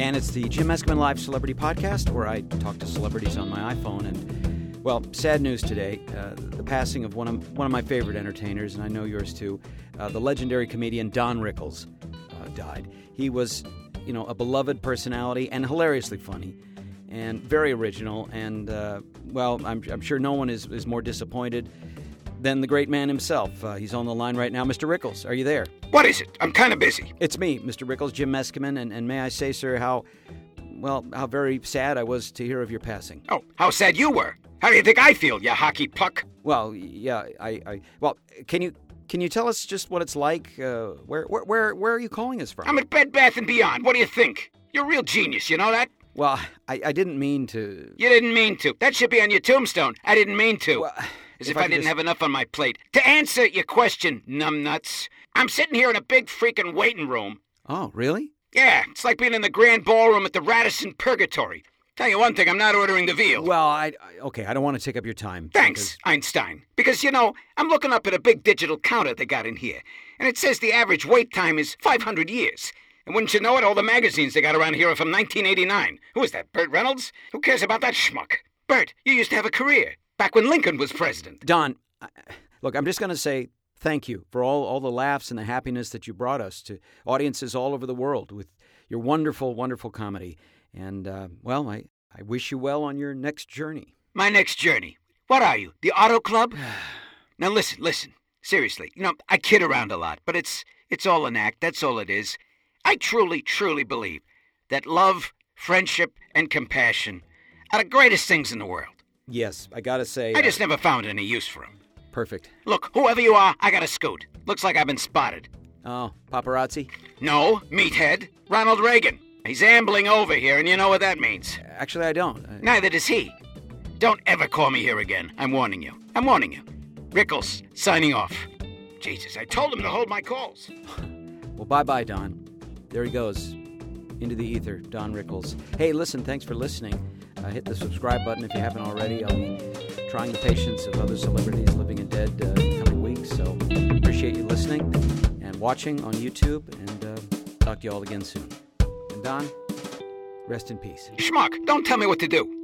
again. It's the Jim Meskimen Live Celebrity Podcast, where I talk to celebrities on my iPhone. And well, sad news today: uh, the passing of one of one of my favorite entertainers, and I know yours too. Uh, the legendary comedian Don Rickles uh, died. He was, you know, a beloved personality and hilariously funny, and very original. And uh, well, I'm, I'm sure no one is is more disappointed than the great man himself. Uh, he's on the line right now. Mr. Rickles, are you there? What is it? I'm kind of busy. It's me, Mr. Rickles, Jim Meskimen, and, and may I say, sir, how, well, how very sad I was to hear of your passing. Oh, how sad you were. How do you think I feel, you hockey puck? Well, yeah, I, I well, can you can you tell us just what it's like? Uh, where, where, where, where are you calling us from? I'm at Bed Bath and Beyond. What do you think? You're a real genius, you know that? Well, I, I didn't mean to. You didn't mean to. That should be on your tombstone. I didn't mean to. Well, As if, I I, didn't just- have enough on my plate. To answer your question, numbnuts, I'm sitting here in a big freaking waiting room. Oh, really? Yeah, it's like being in the grand ballroom at the Radisson Purgatory. Tell you one thing, I'm not ordering the veal. Well, I, I okay. I don't want to take up your time. Thanks, Einstein. Because, you know, I'm looking up at a big digital counter they got in here, and it says the average wait time is 500 years. And wouldn't you know it, all the magazines they got around here are from 1989. Who is that, Burt Reynolds? Who cares about that schmuck? Burt, you used to have a career, back when Lincoln was president. Don, look, I'm just going to say thank you for all, all the laughs and the happiness that you brought us to audiences all over the world with your wonderful, wonderful comedy. And, uh, well, I, I wish you well on your next journey. My next journey. What are you, the Auto Club? now listen, listen. Seriously, you know, I kid around a lot, but it's it's all an act, that's all it is. I truly, truly believe that love, friendship, and compassion are the greatest things in the world. Yes, I got to say. I uh, just never found any use for them. Perfect. Look, whoever you are, I gotta scoot. Looks like I've been spotted. Oh, paparazzi? No, meathead. Ronald Reagan. He's ambling over here, and you know what that means. Actually, I don't. Uh, Neither does he. Don't ever call me here again. I'm warning you. I'm warning you. Rickles, signing off. Jesus, I told him to hold my calls. Well, bye bye, Don. There he goes. Into the ether, Don Rickles. Hey, listen, thanks for listening. Uh, hit the subscribe button if you haven't already. I'll be trying the patience of other celebrities living and dead uh, in coming weeks. So appreciate you listening and watching on YouTube. And uh, talk to you all again soon. And Don, rest in peace. Schmuck, don't tell me what to do.